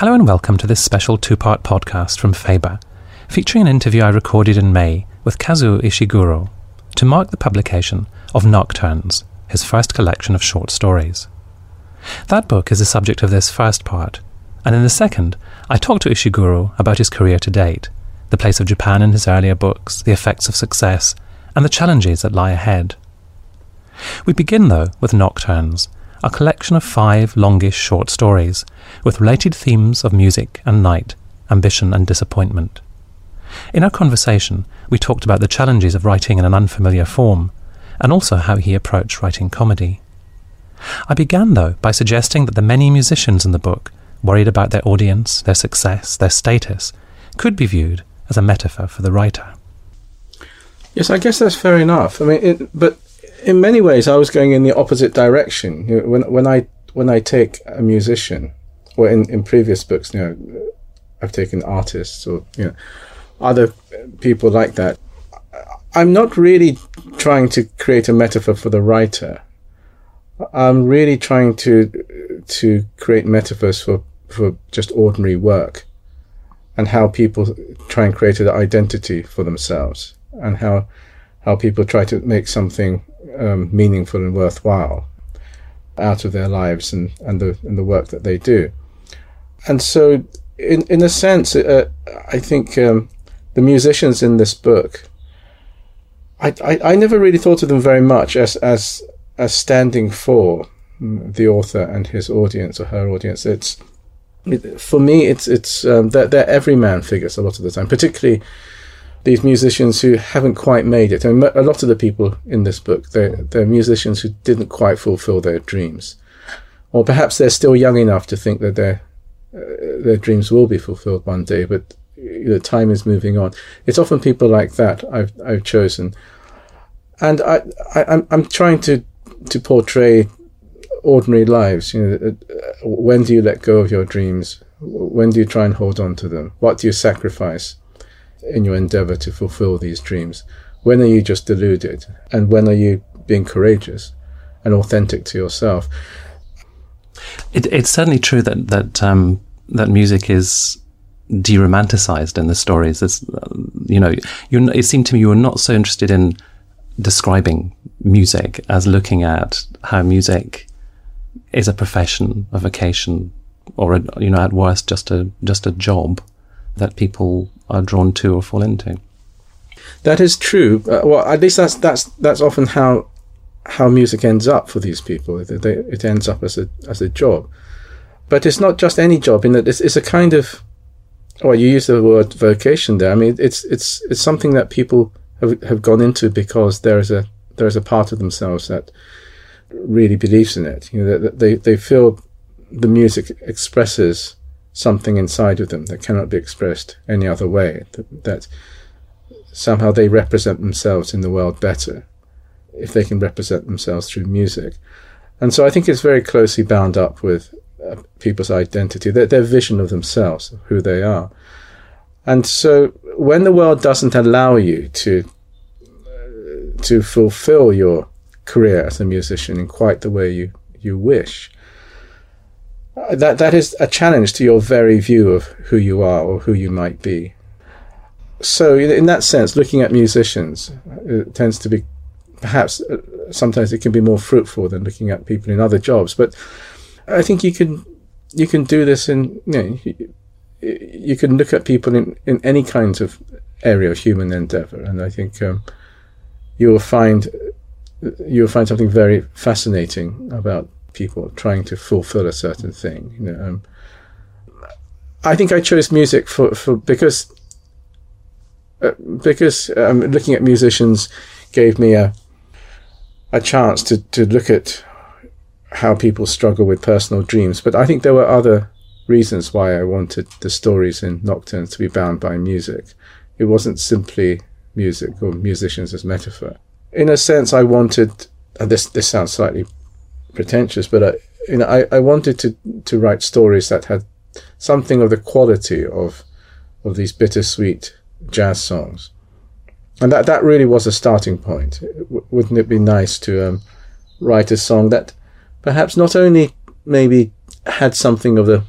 Hello and welcome to this special two part podcast from Faber, featuring an interview I recorded in May with Kazuo Ishiguro to mark the publication of Nocturnes, his first collection of short stories. That book is the subject of this first part, and in the second, I talk to Ishiguro about his career to date, the place of Japan in his earlier books, the effects of success, and the challenges that lie ahead. We begin, though, with Nocturnes, a collection of five longish short stories with related themes of music and night, ambition and disappointment. In our conversation, we talked about the challenges of writing in an unfamiliar form, and also how he approached writing comedy. I began, though, by suggesting that the many musicians in the book, worried about their audience, their success, their status, could be viewed as a metaphor for the writer. Yes, I guess that's fair enough. I mean, it, but in many ways, I was going in the opposite direction. When when I when I take a musician, or in, in previous books, you know, I've taken artists or you know other people like that. I'm not really trying to create a metaphor for the writer. I'm really trying to to create metaphors for for just ordinary work, and how people try and create an identity for themselves, and how how people try to make something um, meaningful and worthwhile out of their lives and, and the and the work that they do. And so, in in a sense, uh, I think um, the musicians in this book, I, I, I never really thought of them very much as as as standing for the author and his audience or her audience. It's it, for me, it's it's um, they're, they're everyman figures a lot of the time, particularly these musicians who haven't quite made it. And a lot of the people in this book, they're, they're musicians who didn't quite fulfill their dreams. Or perhaps they're still young enough to think that their, uh, their dreams will be fulfilled one day, but the time is moving on. It's often people like that I've, I've chosen. And I, I, I'm, I'm trying to, to portray ordinary lives. You know, uh, when do you let go of your dreams? When do you try and hold on to them? What do you sacrifice? In your endeavor to fulfill these dreams? When are you just deluded? And when are you being courageous and authentic to yourself? It, it's certainly true that that um, that music is deromanticized in the stories. It's, you know, it seemed to me you were not so interested in describing music as looking at how music is a profession, a vocation, or a, you know, at worst, just a just a job that people are drawn to or fall into. That is true. Uh, well, at least that's that's that's often how how music ends up for these people. It, it ends up as a as a job, but it's not just any job. In that it's, it's a kind of well, you use the word vocation there. I mean, it's it's it's something that people have have gone into because there is a there is a part of themselves that really believes in it. You know, that they they feel the music expresses something inside of them that cannot be expressed any other way, that, that somehow they represent themselves in the world better if they can represent themselves through music. And so I think it's very closely bound up with uh, people's identity, their, their vision of themselves, who they are. And so when the world doesn't allow you to uh, to fulfill your career as a musician in quite the way you, you wish, that that is a challenge to your very view of who you are or who you might be. So, in that sense, looking at musicians tends to be perhaps uh, sometimes it can be more fruitful than looking at people in other jobs. But I think you can you can do this in you know you can look at people in in any kind of area of human endeavor, and I think um, you will find you will find something very fascinating about people trying to fulfill a certain thing. You know, um, I think I chose music for, for because uh, because um, looking at musicians gave me a a chance to, to look at how people struggle with personal dreams. But I think there were other reasons why I wanted the stories in Nocturnes to be bound by music. It wasn't simply music or musicians as metaphor. In a sense, I wanted, this this sounds slightly pretentious, but I, you know, I, I wanted to, to write stories that had something of the quality of, of these bittersweet jazz songs. And that, that really was a starting point. Wouldn't it be nice to um, write a song that perhaps not only maybe had something of the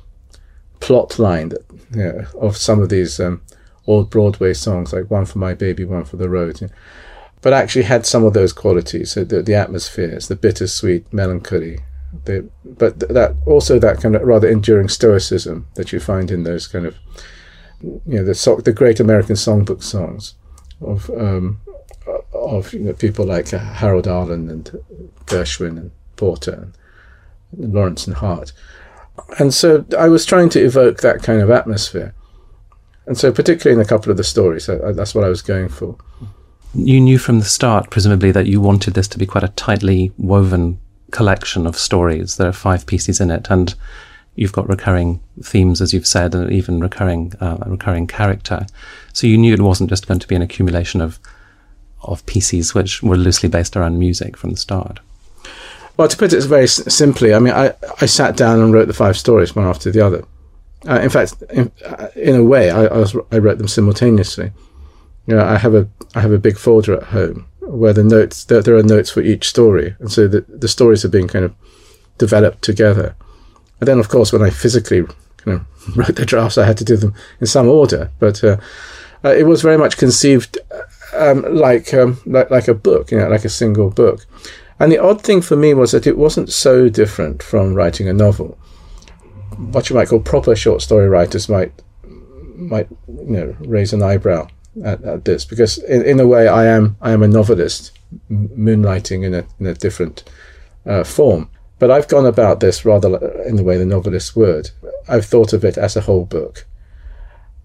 plot line that, you know, of some of these um, old Broadway songs, like One for My Baby, One for the Road. You know, but actually had some of those qualities, so the, the atmospheres, the bittersweet melancholy, the, but that also that kind of rather enduring stoicism that you find in those kind of you know the so, the great American songbook songs of um, of you know, people like Harold Arlen and Gershwin and Porter and Lawrence and Hart. And so I was trying to evoke that kind of atmosphere. And so, particularly in a couple of the stories, that's what I was going for. You knew from the start, presumably, that you wanted this to be quite a tightly woven collection of stories. There are five pieces in it, and you've got recurring themes, as you've said, and even recurring uh, recurring character. So you knew it wasn't just going to be an accumulation of of pieces which were loosely based around music from the start. Well, to put it very simply, I mean, I, I sat down and wrote the five stories one after the other. Uh, in fact, in, uh, in a way, I, I, was, I wrote them simultaneously. You know, I have a I have a big folder at home where the notes there, there are notes for each story, and so the the stories are being kind of developed together. And then, of course, when I physically wrote the drafts, I had to do them in some order. But uh, uh, it was very much conceived um, like, um, like like a book, you know, like a single book. And the odd thing for me was that it wasn't so different from writing a novel. What you might call proper short story writers might might you know raise an eyebrow at, at this because in, in a way I am I am a novelist moonlighting in a in a different uh, form. But I've gone about this rather in the way the novelists would. I've thought of it as a whole book,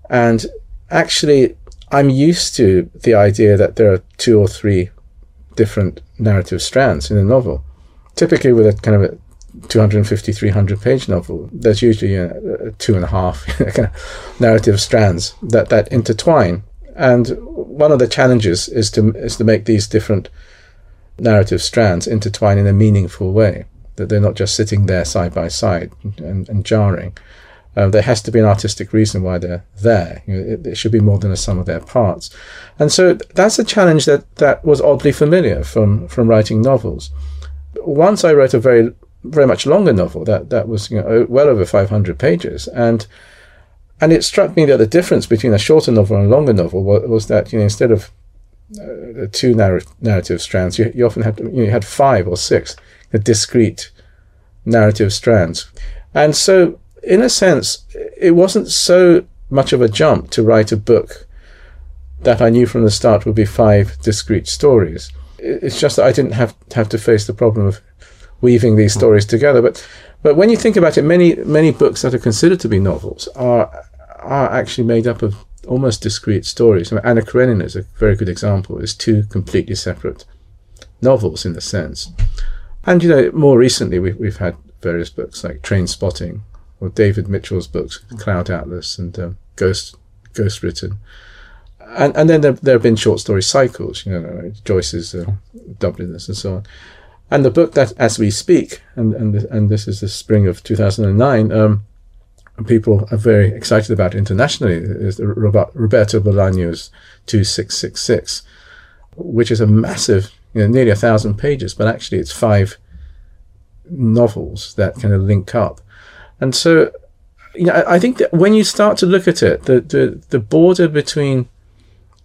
and actually I'm used to the idea that there are two or three different narrative strands in a novel. Typically, with a kind of a 250, 300 page novel, there's usually two and a half narrative strands that, that intertwine. And one of the challenges is to is to make these different narrative strands intertwine in a meaningful way, that they're not just sitting there side by side and, and jarring. Uh, there has to be an artistic reason why they're there. You know, it, it, should be more than a sum of their parts. And so that's a challenge that, that was oddly familiar from, from writing novels. Once I wrote a very, very much longer novel that, that was you know, well over 500 pages. And, and it struck me that the difference between a shorter novel and a longer novel was, was that, you know, instead of uh, two narr- narrative strands, you, you often had, you, know, you had five or six discrete narrative strands. And so in a sense, it wasn't so much of a jump to write a book that I knew from the start would be five discrete stories. It's just that I didn't have have to face the problem of weaving these stories together. But but when you think about it, many many books that are considered to be novels are are actually made up of almost discrete stories. I mean, Anna Karenina is a very good example. It's two completely separate novels in a sense. And you know, more recently we've we've had various books like Trainspotting or David Mitchell's books, Cloud Atlas and um, Ghost Ghostwritten. And, and then there, there have been short story cycles, you know, Joyce's uh, Dubliners and so on. And the book that, as we speak, and and and this is the spring of 2009, um, people are very excited about internationally, is Roberto Bolaño's 2666, which is a massive, you know, nearly a thousand pages, but actually it's five novels that kind of link up. And so, you know, I think that when you start to look at it, the, the, the border between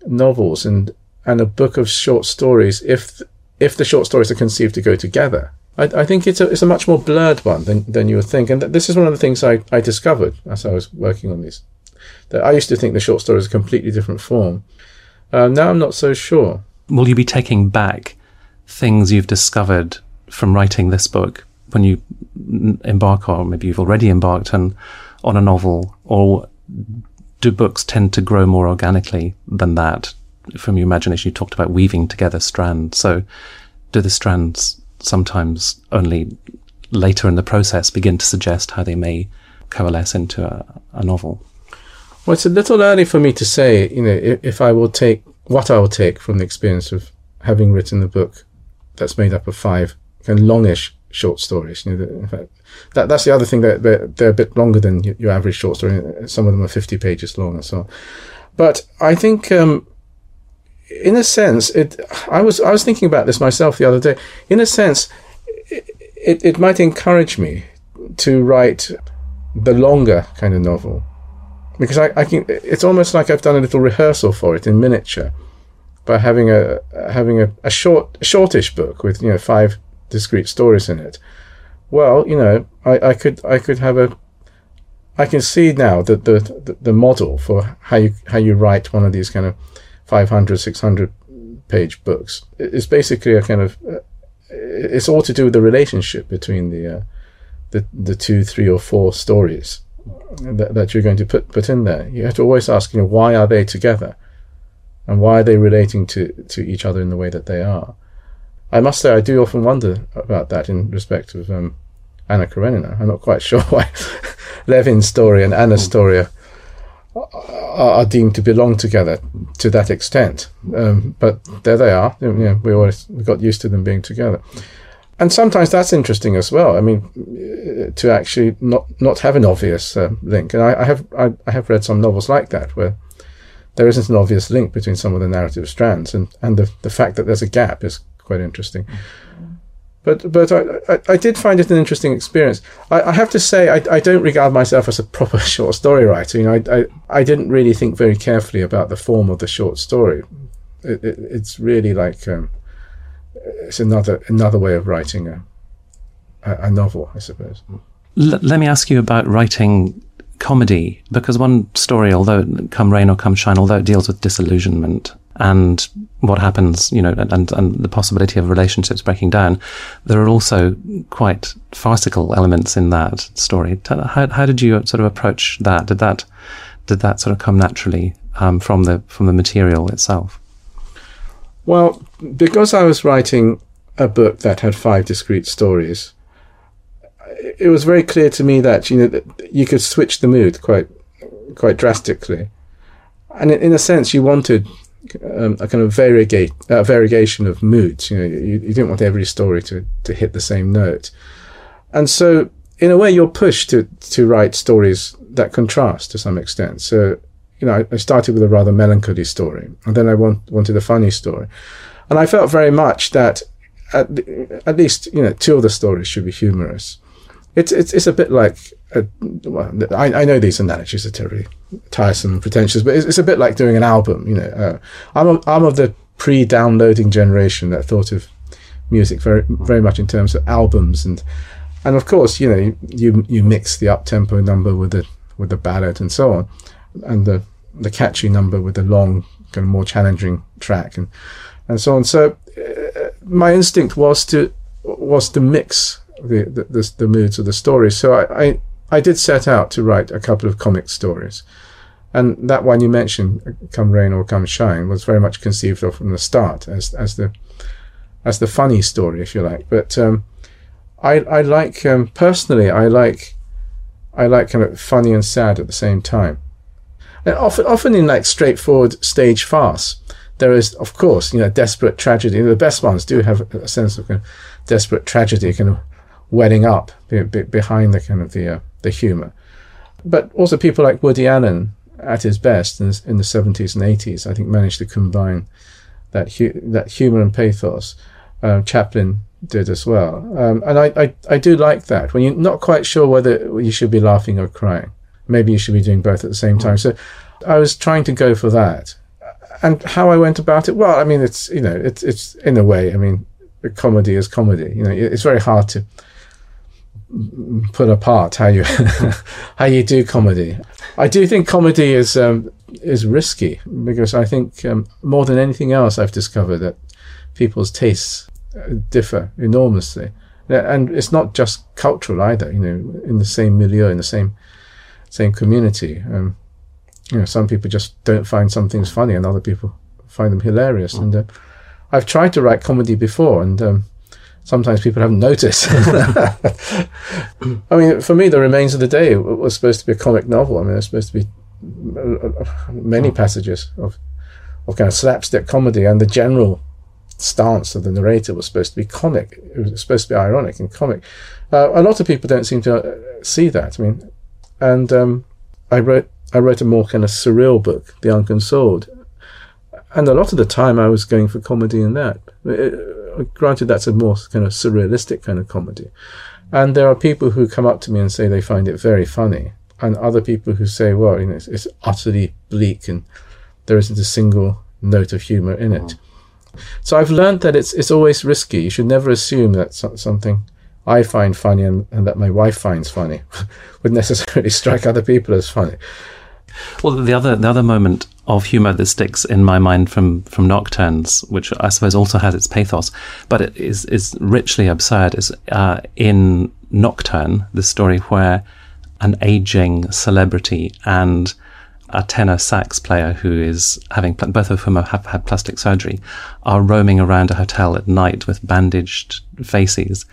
novels and, and a book of short stories, if, if the short stories are conceived to go together, I, I think it's a, it's a much more blurred one than, than you would think. And this is one of the things I, I discovered as I was working on these. That I used to think the short story is a completely different form. Uh, now I'm not so sure. Will you be taking back things you've discovered from writing this book when you embark or maybe you've already embarked on, on a novel, or do books tend to grow more organically than that? From your imagination, you talked about weaving together strands. So, do the strands sometimes only later in the process begin to suggest how they may coalesce into a, a novel? Well, it's a little early for me to say, you know, if, if I will take what I will take from the experience of having written a book that's made up of five kind of longish short stories. You know, fact, that that's the other thing that they're, they're, a bit longer than your average short story. Some of them are fifty pages long and so on. But I think, um, in a sense, it. I was I was thinking about this myself the other day. In a sense, it it, might encourage me to write the longer kind of novel because I, I can it's almost like I've done a little rehearsal for it in miniature by having a having a, a short shortish book with you know five discrete stories in it. Well, you know, I, I could I could have a I can see now that the, the, the model for how you how you write one of these kind of 500 600 page books It's basically a kind of uh, it's all to do with the relationship between the uh, the the two three or four stories that, that you're going to put put in there. You have to always ask, you know, why are they together, and why are they relating to to each other in the way that they are. I must say, I do often wonder about that in respect of um, Anna Karenina. I'm not quite sure why Levin's story and Anna's story are, are, deemed to belong together to that extent. Um, but there they are. You know, we always got used to them being together and sometimes that's interesting as well. I mean, to actually not not have an obvious uh, link, and I, I have I, I, have read some novels like that where there isn't an obvious link between some of the narrative strands, and and the the fact that there's a gap is quite interesting. But but I, I, I did find it an interesting experience. I, I have to say I, I don't regard myself as a proper short story writer. You know, I, I, I didn't really think very carefully about the form of the short story. It, it, it's really like um, it's another another way of writing a a, a novel, I suppose. L- let me ask you about writing comedy, because one story, although come rain or come shine, although it deals with disillusionment and what happens, you know, and, and the possibility of relationships breaking down, there are also quite farcical elements in that story. How, how did you sort of approach that? Did that did that sort of come naturally um, from the from the material itself? Well, because I was writing a book that had five discrete stories, it was very clear to me that you know that you could switch the mood quite quite drastically, and in a sense, you wanted um, a kind of variegate, uh, variegation of moods. You know, you, you didn't want every story to to hit the same note, and so in a way, you're pushed to to write stories that contrast to some extent. So you know, I, I started with a rather melancholy story, and then I want, wanted a funny story, and I felt very much that at, at least you know two of the stories should be humorous. It's it's it's a bit like a, well, I, I know these analogies are terribly tiresome and pretentious, but it's, it's a bit like doing an album. You know, uh, I'm a, I'm of the pre-downloading generation that thought of music very very much in terms of albums and and of course you know you you mix the up tempo number with the with the ballad and so on and the the catchy number with the long, kind of more challenging track and and so on. So uh, my instinct was to was to mix the, the the, the moods of the stories. So I, I, I did set out to write a couple of comic stories, and that one you mentioned, "Come Rain or Come Shine," was very much conceived of from the start as as the as the funny story, if you like. But um, I I like um, personally I like I like kind of funny and sad at the same time. And often, often in like straightforward stage farce, there is, of course, you know, desperate tragedy. The best ones do have a sense of, kind of desperate tragedy, kind of welling up behind the kind of the uh, the humor. But also people like Woody Allen, at his best in, in the seventies and eighties, I think managed to combine that hu- that humor and pathos. Uh, Chaplin did as well, um, and I, I I do like that when you're not quite sure whether you should be laughing or crying maybe you should be doing both at the same time. So I was trying to go for that. And how I went about it, well, I mean, it's, you know, it's, it's in a way, I mean, comedy is comedy. You know, it's very hard to put apart how you, how you do comedy. I do think comedy is, um, is risky because I think um, more than anything else, I've discovered that people's tastes uh, differ enormously. And it's not just cultural either, you know, in the same milieu, in the same same community. Um, you know, some people just don't find some things funny, and other people find them hilarious. Mm. And uh, I've tried to write comedy before, and um, sometimes people haven't noticed. I mean, for me, The Remains of the Day was supposed to be a comic novel. I mean, there's supposed to be uh, uh, many mm. passages of of kind of slapstick comedy, and the general stance of the narrator was supposed to be comic. It was supposed to be ironic and comic. Uh, a lot of people don't seem to uh, see that. I mean, and um, I wrote I wrote a more kind of surreal book, The Unconsoled, and a lot of the time I was going for comedy in that. It, granted, that's a more kind of surrealistic kind of comedy, And there are people who come up to me and say they find it very funny, and other people who say, well, you know, it's, it's utterly bleak and there isn't a single note of humor in it. So I've learned that it's it's always risky. You should never assume that so- something I find funny and, and, that my wife finds funny would necessarily strike other people as funny. Well, the other the other moment of humour that sticks in my mind from from Nocturnes, which I suppose also has its pathos, but it is is richly absurd, is uh, in Nocturne, the story where an aging celebrity and a tenor sax player who is having both of whom have had plastic surgery are roaming around a hotel at night with bandaged faces,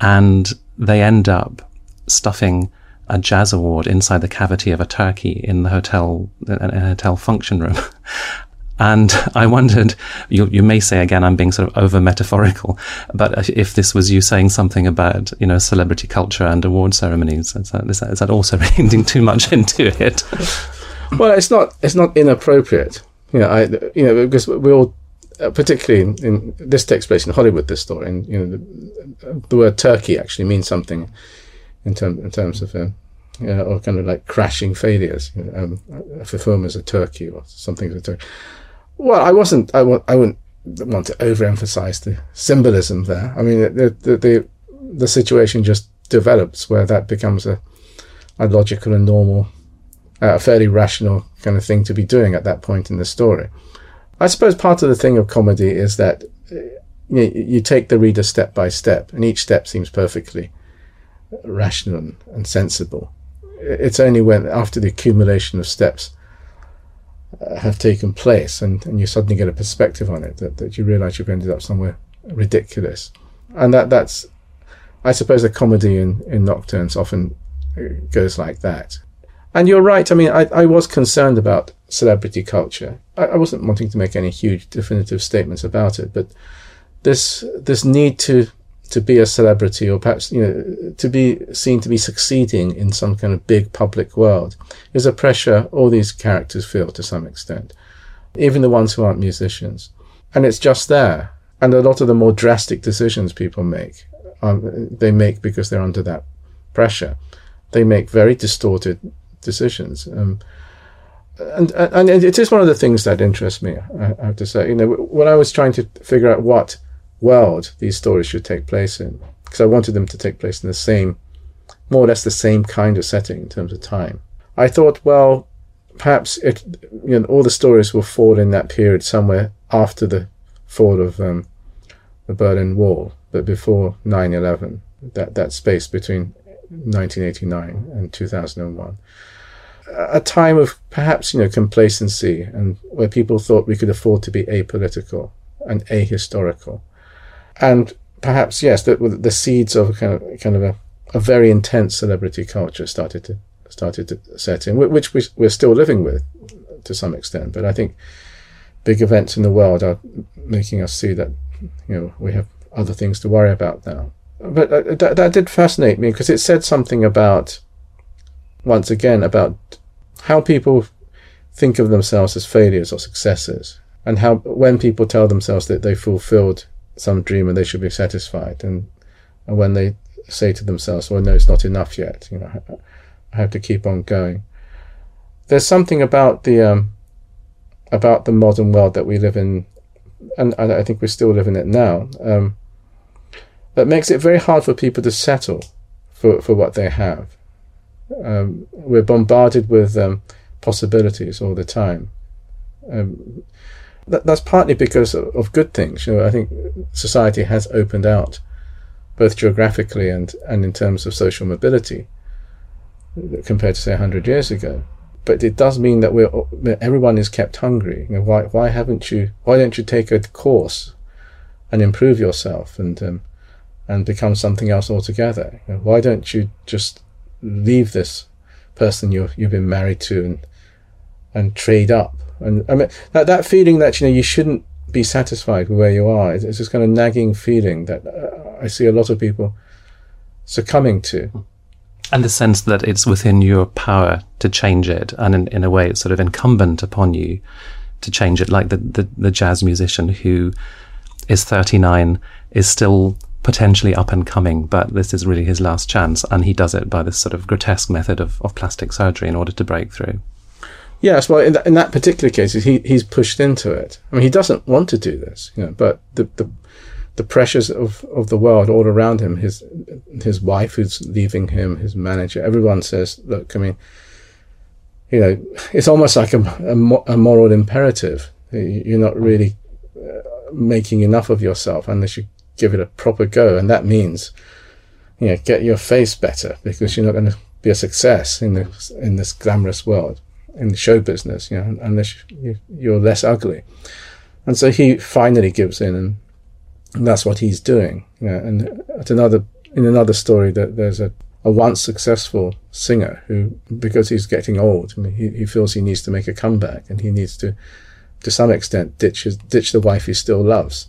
and they end up stuffing a jazz award inside the cavity of a turkey in the hotel, in a hotel function room. And I wondered, you, you may say again, I'm being sort of over metaphorical, but if this was you saying something about, you know, celebrity culture and award ceremonies, is that, is that, is that also reading too much into it? well, it's not, it's not inappropriate. You know, I, you know, because we all, uh, particularly in, in, this takes place in Hollywood, this story, and, you know, the, the word turkey actually means something in, term, in terms of, uh, uh, or kind of like crashing failures. You know, um, if a film is a turkey or something is a turkey. Well, I wasn't. I, wouldn't want to overemphasize the symbolism there. I mean, the the the, the situation just develops where that becomes a, a logical and normal, uh, a fairly rational kind of thing to be doing at that point in the story. I suppose part of the thing of comedy is that uh, you, you take the reader step by step, and each step seems perfectly rational and, sensible. It's only when after the accumulation of steps uh, have taken place and, and you suddenly get a perspective on it that, that you realize you've ended up somewhere ridiculous. And that that's i suppose a comedy in, in nocturnes often uh, goes like that. And you're right i mean i, I was concerned about celebrity culture. I, I wasn't wanting to make any huge definitive statements about it but this this need to to be a celebrity or perhaps you know to be seen to be succeeding in some kind of big public world is a pressure all these characters feel to some extent even the ones who aren't musicians. And it's just there. And a lot of the more drastic decisions people make um, they make because they're under that pressure. They make very distorted decisions. Um, and, and it is one of the things that interests me I have to say. You know when I was trying to figure out what world these stories should take place in. Because I wanted them to take place in the same, more or less the same kind of setting in terms of time. I thought, well, perhaps it, you know, all the stories will fall in that period somewhere after the fall of um, the Berlin Wall, but before 9/11. That that space between 1989 and 2001 a time of perhaps you know complacency and where people thought we could afford to be apolitical and ahistorical and perhaps yes, the, the seeds of kind of kind of a, a very intense celebrity culture started to started to set in, which we, we're still living with to some extent. But I think big events in the world are making us see that you know we have other things to worry about now. But uh, that, that did fascinate me because it said something about once again about how people think of themselves as failures or successes and how when people tell themselves that they fulfilled some dream and they should be satisfied. And, and when they say to themselves, well, no, it's not enough yet, you know, I have to keep on going. There's something about the, um, about the modern world that we live in, and, and I think we still live in it now, um, that makes it very hard for people to settle for, for what they have. Um, we're bombarded with um, possibilities all the time. Um, that, that's partly because of, of, good things. You know, I think society has opened out, both geographically and, and in terms of social mobility, compared to say hundred years ago. But it does mean that we're everyone is kept hungry. You know, why why haven't you? Why don't you take a course and improve yourself and um, and become something else altogether? You know, why don't you just leave this person you you've been married to and and trade up and I mean that that feeling that you know you shouldn't be satisfied with where you are. It's, this kind of nagging feeling that uh, I see a lot of people succumbing to. And the sense that it's within your power to change it, and in, in a way, it's sort of incumbent upon you to change it. Like the, the, the jazz musician who is 39 is still potentially up and coming, but this is really his last chance, and he does it by this sort of grotesque method of, of plastic surgery in order to break through. Yes, well, in, th- in that particular case, he he's pushed into it. I mean, he doesn't want to do this, you know, but the the, the pressures of, of the world all around him, his his wife who's leaving him, his manager, everyone says, look, I mean, you know, it's almost like a, a, a moral imperative. You're not really uh, making enough of yourself unless you give it a proper go, and that means, you know, get your face better because you're not going to be a success in this in this glamorous world in the show business, you know, unless you're less ugly. And so he finally gives in, and, that's what he's doing. You know, and at another in another story, that there's a, a once successful singer who, because he's getting old, I mean, he, he feels he needs to make a comeback, and he needs to, to some extent, ditch his, ditch the wife he still loves,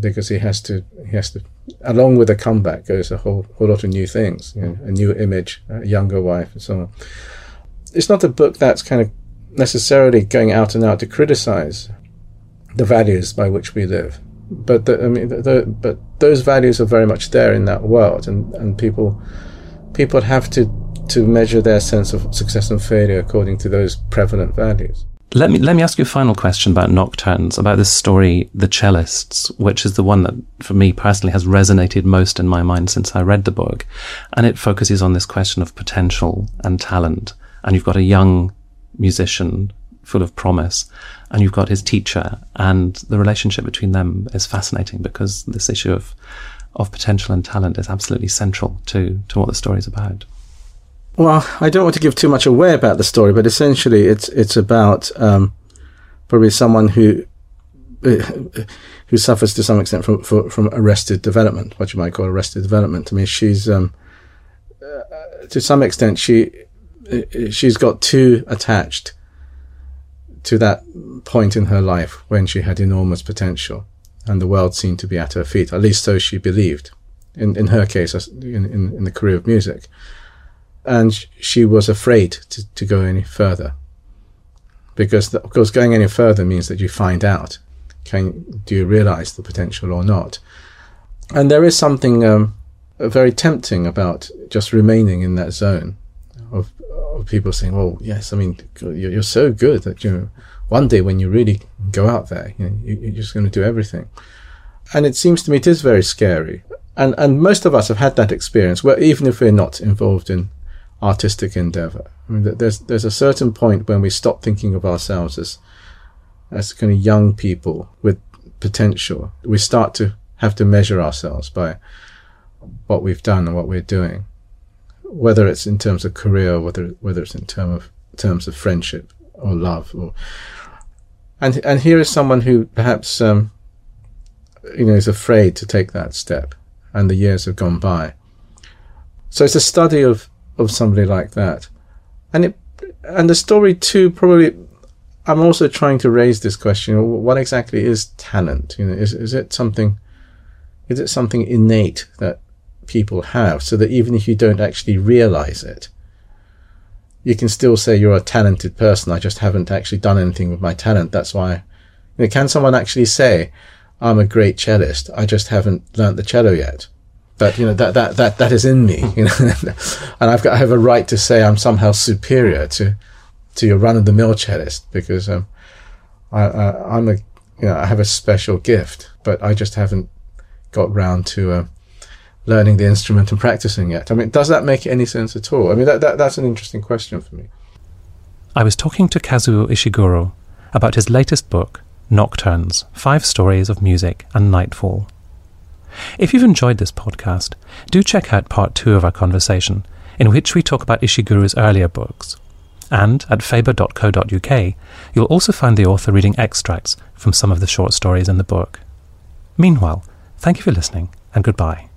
because he has to he has to. Along with a comeback goes a whole whole lot of new things, you know, a new image, a younger wife, and so on it's not a book that's kind of necessarily going out and out to criticize the values by which we live. But the, I mean, the, the, but those values are very much there in that world, and, and people people have to to measure their sense of success and failure according to those prevalent values. Let me let me ask you a final question about Nocturnes, about this story, The Cellists, which is the one that, for me personally, has resonated most in my mind since I read the book, and it focuses on this question of potential and talent and you've got a young musician full of promise, and you've got his teacher, and the relationship between them is fascinating because this issue of of potential and talent is absolutely central to to what the story is about. Well, I don't want to give too much away about the story, but essentially, it's it's about um, probably someone who who suffers to some extent from from arrested development, what you might call arrested development. I mean, she's um, uh, to some extent she she's got too attached to that point in her life when she had enormous potential and the world seemed to be at her feet. At least so she believed. In, in her case, in, in, in the career of music. And she was afraid to, to go any further. Because, the, of course, going any further means that you find out can, do you realize the potential or not? And there is something um, very tempting about just remaining in that zone of people saying, "Well, yes, I mean, you're, you're so good that you know, one day when you really go out there, you know, you, are just going to do everything." And it seems to me it is very scary, and and most of us have had that experience where even if we're not involved in artistic endeavor, I mean, there's there's a certain point when we stop thinking of ourselves as as kind of young people with potential. We start to have to measure ourselves by what we've done and what we're doing whether it's in terms of career, whether whether it's in term of terms of friendship or love, or and and here is someone who perhaps um, you know is afraid to take that step, and the years have gone by. So it's a study of of somebody like that, and it and the story too probably. I'm also trying to raise this question: What exactly is talent? You know, is is it something? Is it something innate that people have, so that even if you don't actually realize it, you can still say you're a talented person. I just haven't actually done anything with my talent. That's why. You know, can someone actually say, "I'm a great cellist. I just haven't learnt the cello yet"? But you know that that that that is in me. You know, and I've got I have a right to say I'm somehow superior to to your run of the mill cellist because um, I, I I'm a you know I have a special gift, but I just haven't got round to. Uh, learning the instrument and practicing it. I mean, does that make any sense at all? I mean, that, that, that's an interesting question for me. I was talking to Kazuo Ishiguro about his latest book, Nocturnes Five Stories of Music and Nightfall. If you've enjoyed this podcast, do check out part two of our conversation, in which we talk about Ishiguro's earlier books. And at faber.co.uk, you'll also find the author reading extracts from some of the short stories in the book. Meanwhile, thank you for listening and goodbye.